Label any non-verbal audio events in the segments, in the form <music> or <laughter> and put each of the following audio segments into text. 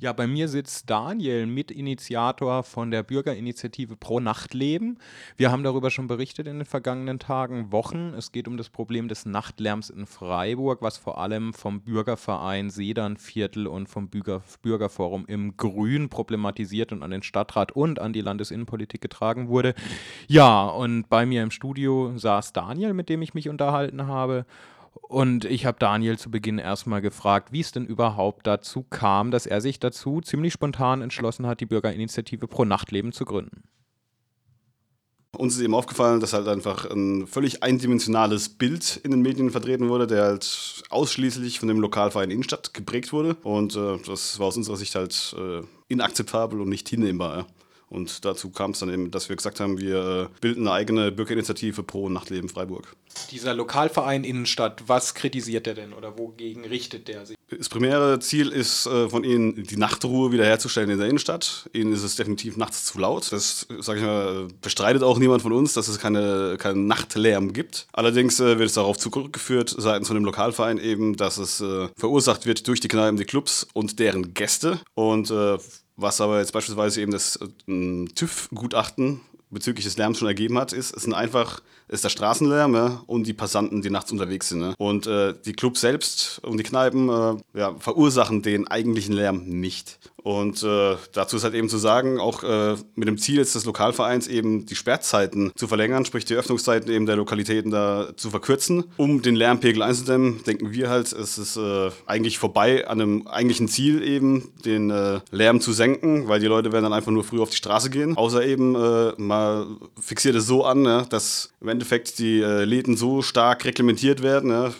Ja, bei mir sitzt Daniel, Mitinitiator von der Bürgerinitiative Pro Nachtleben. Wir haben darüber schon berichtet in den vergangenen Tagen, Wochen. Es geht um das Problem des Nachtlärms in Freiburg, was vor allem vom Bürgerverein Sedernviertel und vom Bürger Bürgerforum im Grün problematisiert und an den Stadtrat und an die Landesinnenpolitik getragen wurde. Ja, und bei mir im Studio saß Daniel, mit dem ich mich unterhalten habe. Und ich habe Daniel zu Beginn erstmal gefragt, wie es denn überhaupt dazu kam, dass er sich dazu ziemlich spontan entschlossen hat, die Bürgerinitiative Pro Nachtleben zu gründen. Uns ist eben aufgefallen, dass halt einfach ein völlig eindimensionales Bild in den Medien vertreten wurde, der halt ausschließlich von dem Lokalverein Innenstadt geprägt wurde. Und äh, das war aus unserer Sicht halt äh, inakzeptabel und nicht hinnehmbar. Ja. Und dazu kam es dann eben, dass wir gesagt haben, wir bilden eine eigene Bürgerinitiative pro Nachtleben Freiburg. Dieser Lokalverein Innenstadt, was kritisiert er denn oder wogegen richtet der sich? Das primäre Ziel ist äh, von ihnen, die Nachtruhe wiederherzustellen in der Innenstadt. Ihnen ist es definitiv nachts zu laut. Das, sage ich mal, bestreitet auch niemand von uns, dass es keine, keinen Nachtlärm gibt. Allerdings äh, wird es darauf zurückgeführt, seitens von dem Lokalverein eben, dass es äh, verursacht wird durch die Kneipen, die Clubs und deren Gäste. Und was aber jetzt beispielsweise eben das äh, TÜV-Gutachten bezüglich des Lärms schon ergeben hat, ist, es sind einfach, ist der Straßenlärm ja, und die Passanten, die nachts unterwegs sind. Ne? Und äh, die Clubs selbst und die Kneipen äh, ja, verursachen den eigentlichen Lärm nicht. Und äh, dazu ist halt eben zu sagen, auch äh, mit dem Ziel jetzt des Lokalvereins eben die Sperrzeiten zu verlängern, sprich die Öffnungszeiten eben der Lokalitäten da zu verkürzen, um den Lärmpegel einzudämmen, denken wir halt, es ist äh, eigentlich vorbei an einem eigentlichen Ziel eben, den äh, Lärm zu senken, weil die Leute werden dann einfach nur früh auf die Straße gehen. Außer eben, äh, fixiert es so an, ja, dass im Endeffekt die äh, Läden so stark reglementiert werden, ja,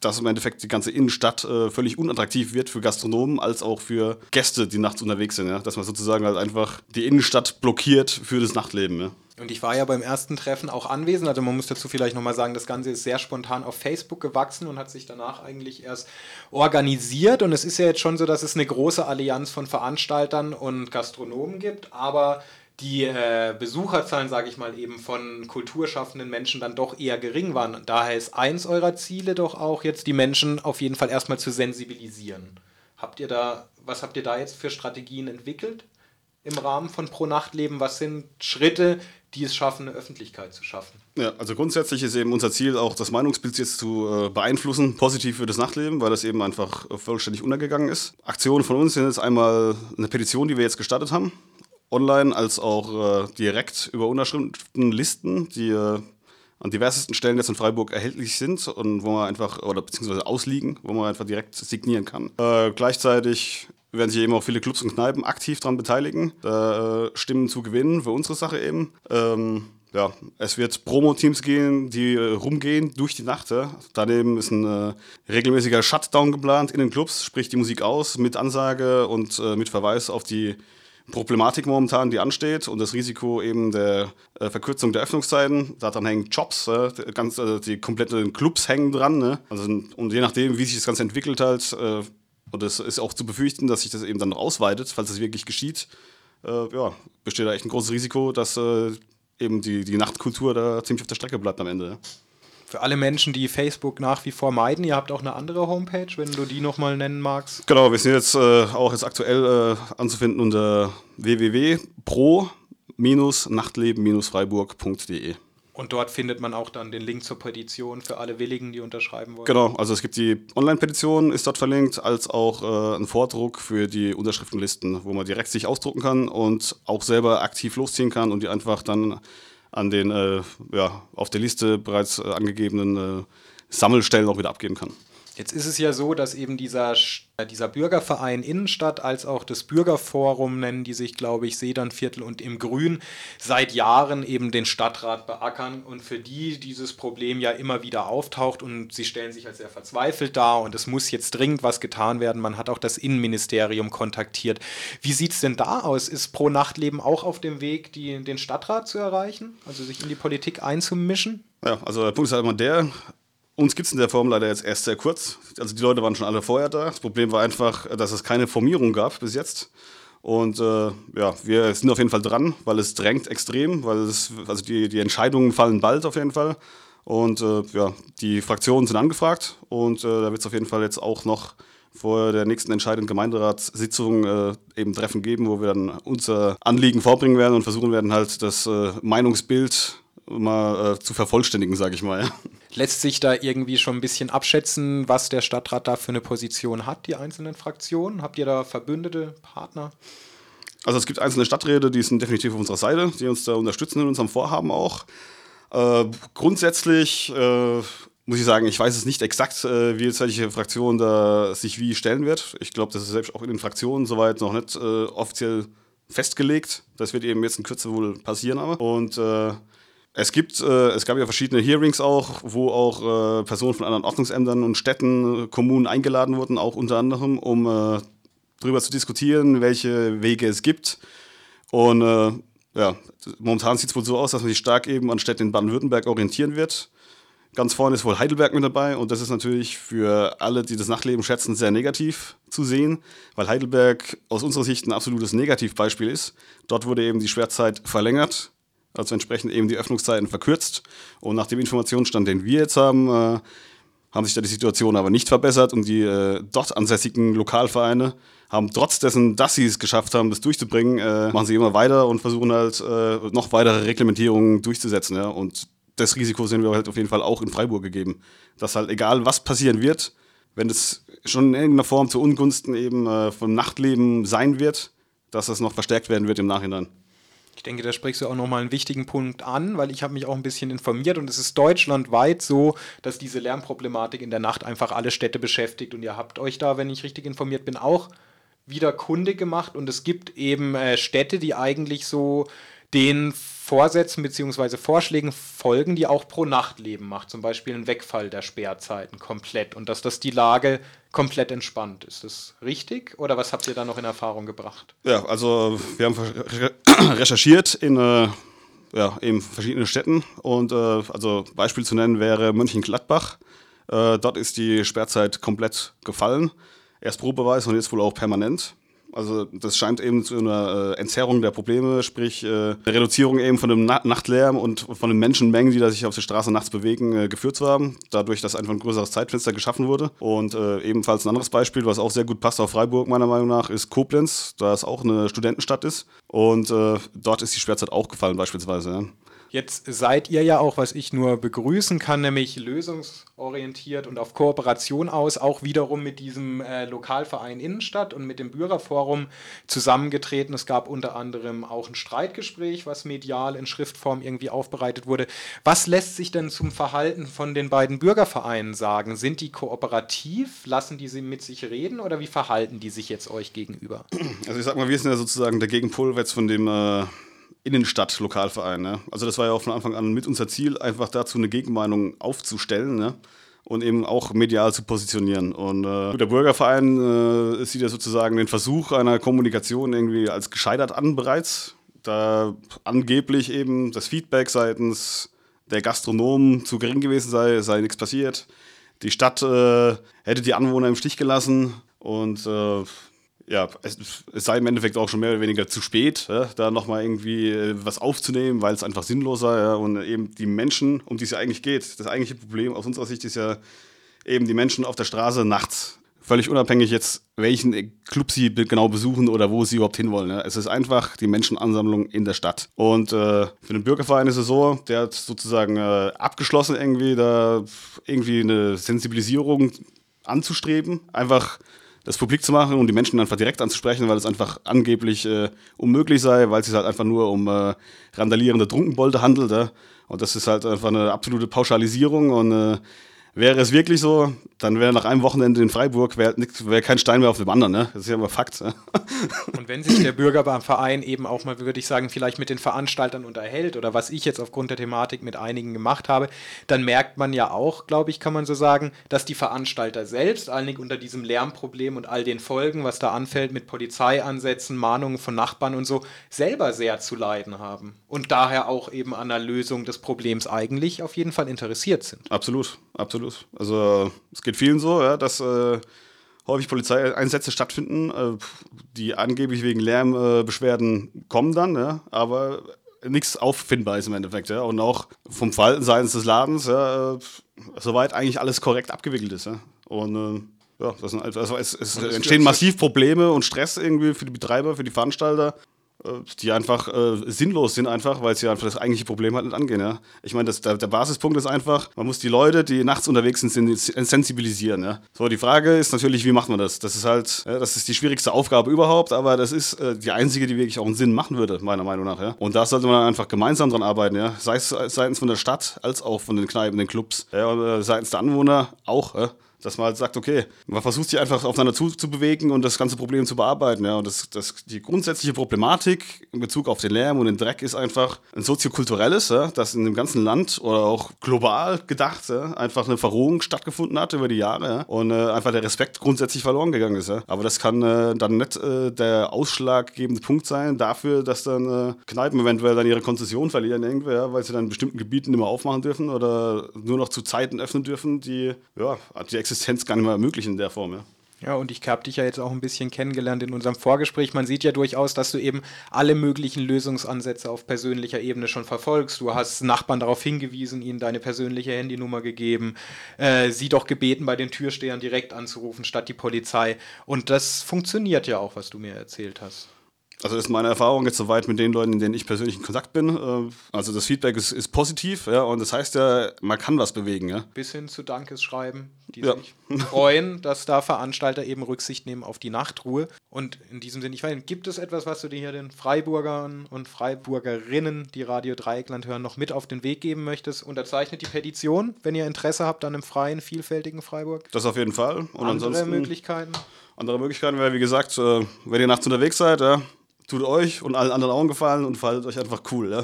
dass im Endeffekt die ganze Innenstadt äh, völlig unattraktiv wird für Gastronomen als auch für Gäste, die nachts unterwegs sind. Ja? Dass man sozusagen halt einfach die Innenstadt blockiert für das Nachtleben. Ja? Und ich war ja beim ersten Treffen auch anwesend. Also man muss dazu vielleicht nochmal sagen, das Ganze ist sehr spontan auf Facebook gewachsen und hat sich danach eigentlich erst organisiert. Und es ist ja jetzt schon so, dass es eine große Allianz von Veranstaltern und Gastronomen gibt. Aber die äh, Besucherzahlen, sage ich mal, eben von kulturschaffenden Menschen dann doch eher gering waren. Daher ist eins eurer Ziele doch auch jetzt, die Menschen auf jeden Fall erstmal zu sensibilisieren. Habt ihr da, was habt ihr da jetzt für Strategien entwickelt im Rahmen von Pro Nachtleben? Was sind Schritte, die es schaffen, eine Öffentlichkeit zu schaffen? Ja, also grundsätzlich ist eben unser Ziel auch das Meinungsbild jetzt zu äh, beeinflussen, positiv für das Nachtleben, weil das eben einfach vollständig untergegangen ist. Aktionen von uns sind jetzt einmal eine Petition, die wir jetzt gestartet haben online als auch äh, direkt über Unterschriftenlisten, die äh, an diversesten Stellen jetzt in Freiburg erhältlich sind und wo man einfach, oder beziehungsweise ausliegen, wo man einfach direkt signieren kann. Äh, gleichzeitig werden sich eben auch viele Clubs und Kneipen aktiv daran beteiligen, äh, Stimmen zu gewinnen für unsere Sache eben. Ähm, ja, es wird Promo-Teams gehen, die äh, rumgehen durch die Nacht. Ja. Daneben ist ein äh, regelmäßiger Shutdown geplant in den Clubs, sprich die Musik aus mit Ansage und äh, mit Verweis auf die Problematik momentan, die ansteht und das Risiko eben der äh, Verkürzung der Öffnungszeiten. Daran hängen Jobs, äh, ganz, äh, die kompletten Clubs hängen dran. Ne? Also, und je nachdem, wie sich das Ganze entwickelt halt, äh, und es ist auch zu befürchten, dass sich das eben dann noch ausweitet, falls das wirklich geschieht, äh, ja, besteht da echt ein großes Risiko, dass äh, eben die, die Nachtkultur da ziemlich auf der Strecke bleibt am Ende. Für alle Menschen, die Facebook nach wie vor meiden, ihr habt auch eine andere Homepage, wenn du die nochmal nennen magst. Genau, wir sind jetzt äh, auch jetzt aktuell äh, anzufinden unter www.pro-nachtleben-freiburg.de. Und dort findet man auch dann den Link zur Petition für alle Willigen, die unterschreiben wollen. Genau, also es gibt die Online-Petition, ist dort verlinkt, als auch äh, ein Vordruck für die Unterschriftenlisten, wo man direkt sich ausdrucken kann und auch selber aktiv losziehen kann und die einfach dann an den äh, ja, auf der Liste bereits äh, angegebenen äh, Sammelstellen auch wieder abgeben kann. Jetzt ist es ja so, dass eben dieser, dieser Bürgerverein Innenstadt als auch das Bürgerforum nennen die sich, glaube ich, Sedernviertel und im Grün seit Jahren eben den Stadtrat beackern und für die dieses Problem ja immer wieder auftaucht und sie stellen sich als sehr verzweifelt dar und es muss jetzt dringend was getan werden. Man hat auch das Innenministerium kontaktiert. Wie sieht es denn da aus? Ist Pro Nachtleben auch auf dem Weg, die, den Stadtrat zu erreichen, also sich in die Politik einzumischen? Ja, also der Punkt ist halt immer der, uns gibt es in der Form leider jetzt erst sehr kurz. Also die Leute waren schon alle vorher da. Das Problem war einfach, dass es keine Formierung gab bis jetzt. Und äh, ja, wir sind auf jeden Fall dran, weil es drängt extrem, weil es, also die, die Entscheidungen fallen bald auf jeden Fall. Und äh, ja, die Fraktionen sind angefragt und äh, da wird es auf jeden Fall jetzt auch noch vor der nächsten entscheidenden Gemeinderatssitzung äh, eben Treffen geben, wo wir dann unser Anliegen vorbringen werden und versuchen werden, halt das äh, Meinungsbild mal äh, zu vervollständigen, sage ich mal. Ja. Lässt sich da irgendwie schon ein bisschen abschätzen, was der Stadtrat da für eine Position hat, die einzelnen Fraktionen? Habt ihr da verbündete Partner? Also es gibt einzelne Stadträte, die sind definitiv auf unserer Seite, die uns da unterstützen in unserem Vorhaben auch. Äh, grundsätzlich äh, muss ich sagen, ich weiß es nicht exakt, äh, wie jetzt welche Fraktion da sich wie stellen wird. Ich glaube, das ist selbst auch in den Fraktionen soweit noch nicht äh, offiziell festgelegt. Das wird eben jetzt in Kürze wohl passieren aber. Und äh, es gibt, äh, es gab ja verschiedene Hearings auch, wo auch äh, Personen von anderen Ordnungsämtern und Städten, Kommunen eingeladen wurden, auch unter anderem, um äh, darüber zu diskutieren, welche Wege es gibt. Und äh, ja, momentan sieht es wohl so aus, dass man sich stark eben an Städten in Baden-Württemberg orientieren wird. Ganz vorne ist wohl Heidelberg mit dabei und das ist natürlich für alle, die das Nachtleben schätzen, sehr negativ zu sehen, weil Heidelberg aus unserer Sicht ein absolutes Negativbeispiel ist. Dort wurde eben die Sperrzeit verlängert, also entsprechend eben die Öffnungszeiten verkürzt und nach dem Informationsstand, den wir jetzt haben, äh, haben sich da die Situation aber nicht verbessert und die äh, dort ansässigen Lokalvereine haben trotz dessen, dass sie es geschafft haben, das durchzubringen, äh, machen sie immer weiter und versuchen halt äh, noch weitere Reglementierungen durchzusetzen. Ja? Und das Risiko sehen wir halt auf jeden Fall auch in Freiburg gegeben. Dass halt egal, was passieren wird, wenn es schon in irgendeiner Form zu Ungunsten eben äh, vom Nachtleben sein wird, dass das noch verstärkt werden wird im Nachhinein. Ich denke, da sprichst du auch nochmal einen wichtigen Punkt an, weil ich habe mich auch ein bisschen informiert und es ist deutschlandweit so, dass diese Lärmproblematik in der Nacht einfach alle Städte beschäftigt. Und ihr habt euch da, wenn ich richtig informiert bin, auch wieder kundig gemacht. Und es gibt eben äh, Städte, die eigentlich so den Vorsätzen bzw. Vorschlägen folgen, die auch pro Nachtleben macht. Zum Beispiel ein Wegfall der Sperrzeiten komplett und dass das die Lage komplett entspannt. Ist das richtig oder was habt ihr da noch in Erfahrung gebracht? Ja, also wir haben <clears throat> recherchiert in äh, ja, eben verschiedenen Städten und äh, also Beispiel zu nennen wäre Mönchengladbach. Äh, dort ist die Sperrzeit komplett gefallen. Erst Probeweis und jetzt wohl auch permanent. Also das scheint eben zu einer äh, Entzerrung der Probleme, sprich äh, Reduzierung eben von dem Na Nachtlärm und von den Menschenmengen, die da sich auf der Straße nachts bewegen, äh, geführt zu haben. Dadurch, dass einfach ein größeres Zeitfenster geschaffen wurde. Und äh, ebenfalls ein anderes Beispiel, was auch sehr gut passt auf Freiburg meiner Meinung nach, ist Koblenz, da es auch eine Studentenstadt ist. Und äh, dort ist die Sperrzeit auch gefallen beispielsweise. Ja. Jetzt seid ihr ja auch, was ich nur begrüßen kann, nämlich lösungsorientiert und auf Kooperation aus, auch wiederum mit diesem äh, Lokalverein Innenstadt und mit dem Bürgerforum zusammengetreten. Es gab unter anderem auch ein Streitgespräch, was medial in Schriftform irgendwie aufbereitet wurde. Was lässt sich denn zum Verhalten von den beiden Bürgervereinen sagen? Sind die kooperativ? Lassen die sie mit sich reden oder wie verhalten die sich jetzt euch gegenüber? Also ich sag mal, wir sind ja sozusagen der Gegenpol jetzt von dem äh Innenstadt-Lokalverein. Ne? Also das war ja auch von Anfang an mit unser Ziel, einfach dazu eine Gegenmeinung aufzustellen ne? und eben auch medial zu positionieren. Und äh, der Bürgerverein äh, sieht ja sozusagen den Versuch einer Kommunikation irgendwie als gescheitert an bereits, da angeblich eben das Feedback seitens der Gastronomen zu gering gewesen sei, sei nichts passiert. Die Stadt äh, hätte die Anwohner im Stich gelassen und äh, ja, es, es, sei im Endeffekt auch schon mehr oder weniger zu spät, ja, da nochmal irgendwie äh, was aufzunehmen, weil es einfach sinnlos sei. Ja, und eben die Menschen, um die es ja eigentlich geht, das eigentliche Problem aus unserer Sicht ist ja eben die Menschen auf der Straße nachts. Völlig unabhängig jetzt, welchen Club sie genau besuchen oder wo sie überhaupt hinwollen. Ja. Es ist einfach die Menschenansammlung in der Stadt. Und äh, für den Bürgerverein ist es so, der hat sozusagen äh, abgeschlossen, irgendwie da irgendwie eine Sensibilisierung anzustreben. Einfach das publik zu machen und die Menschen einfach direkt anzusprechen, weil es einfach angeblich äh, unmöglich sei, weil es sich halt einfach nur um äh, randalierende Trunkenbolde handelt. Äh. Und das ist halt einfach eine absolute Pauschalisierung und äh, Wäre es wirklich so, dann wäre nach einem Wochenende in Freiburg wär, wär kein Stein mehr auf dem anderen. Ne? Das ist ja immer Fakt. Ne? <laughs> Und wenn sich der Bürger beim Verein eben auch mal, würde ich sagen, vielleicht mit den Veranstaltern unterhält oder was ich jetzt aufgrund der Thematik mit einigen gemacht habe, dann merkt man ja auch, glaube ich, kann man so sagen, dass die Veranstalter selbst, allen unter diesem Lärmproblem und all den Folgen, was da anfällt mit Polizeiansätzen, Mahnungen von Nachbarn und so, selber sehr zu leiden haben. Und daher auch eben an der Lösung des Problems eigentlich auf jeden Fall interessiert sind. Absolut, absolut. Also es geht vielen so, ja, dass äh, häufig Polizeieinsätze stattfinden, äh, die angeblich wegen Lärmbeschwerden äh, kommen dann, ja, aber nichts auffindbar ist im Endeffekt. Ja, und auch vom Verhalten seitens des Ladens, ja, äh, soweit eigentlich alles korrekt abgewickelt ist. Ja. Und äh, ja, das sind, also es, es entstehen massiv Probleme und Stress irgendwie für die Betreiber, für die Veranstalter. Äh, die einfach äh, sinnlos sind, einfach, weil sie einfach das eigentliche Problem halt nicht angehen. Ja? Ich meine, der, der Basispunkt ist einfach, man muss die Leute, die nachts unterwegs sind, sensibilisieren. Ja? So, die Frage ist natürlich, wie macht man das? Das ist halt, ja, das ist die schwierigste Aufgabe überhaupt, aber das ist äh, die einzige, die wirklich auch einen Sinn machen würde, meiner Meinung nach. Ja? Und da sollte man einfach gemeinsam dran arbeiten, ja? sei es seitens von der Stadt als auch von den Kneipen, den Clubs, ja? Seitens der Anwohner auch. Ja? Dass man halt sagt, okay, man versucht sich einfach aufeinander zu, zu bewegen und das ganze Problem zu bearbeiten. Ja. Und das, das, die grundsätzliche Problematik in Bezug auf den Lärm und den Dreck ist einfach ein soziokulturelles, ja, dass in dem ganzen Land oder auch global gedacht ja, einfach eine Verrohung stattgefunden hat über die Jahre ja, und äh, einfach der Respekt grundsätzlich verloren gegangen ist. Ja. Aber das kann äh, dann nicht äh, der ausschlaggebende Punkt sein dafür, dass dann äh, Kneipen eventuell dann ihre Konzession verlieren, irgendwie, ja, weil sie dann in bestimmten Gebieten nicht mehr aufmachen dürfen oder nur noch zu Zeiten öffnen dürfen, die ja, die Existenz gar nicht mehr möglich in der Form. Ja. Ja, und ich habe dich ja jetzt auch ein bisschen kennengelernt in unserem Vorgespräch. Man sieht ja durchaus, dass du eben alle möglichen Lösungsansätze auf persönlicher Ebene schon verfolgst. Du hast Nachbarn darauf hingewiesen, ihnen deine persönliche Handynummer gegeben, äh, sie doch gebeten, bei den Türstehern direkt anzurufen, statt die Polizei. Und das funktioniert ja auch, was du mir erzählt hast. Also ist meine Erfahrung jetzt soweit mit den Leuten, in denen ich persönlich in Kontakt bin. Äh, also das Feedback ist, ist positiv, ja, und das heißt ja, man kann was bewegen, ja. Bis hin zu Dankesschreiben, die ja. sich freuen, dass da Veranstalter eben Rücksicht nehmen auf die Nachtruhe. Und in diesem Sinne, ich weiß nicht, gibt es etwas, was du dir hier den Freiburgern und Freiburgerinnen, die Radio Dreieckland hören, noch mit auf den Weg geben möchtest? Unterzeichnet die Petition, wenn ihr Interesse habt an einem freien, vielfältigen Freiburg. Das auf jeden Fall. Und andere Möglichkeiten? Andere Möglichkeiten wäre, wie gesagt, äh, wenn ihr nachts unterwegs seid, ja, tut euch und allen anderen einen Gefallen und verhaltet euch einfach cool. Ja?